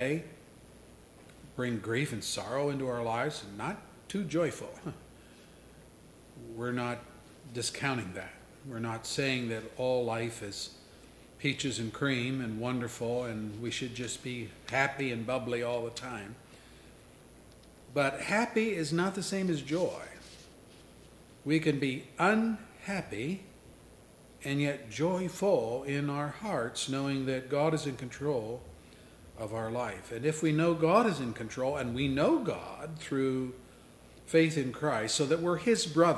may bring grief and sorrow into our lives, and not too joyful. We're not discounting that. We're not saying that all life is peaches and cream and wonderful and we should just be happy and bubbly all the time. But happy is not the same as joy. We can be unhappy and yet joyful in our hearts, knowing that God is in control of our life. And if we know God is in control, and we know God through faith in Christ, so that we're His brother.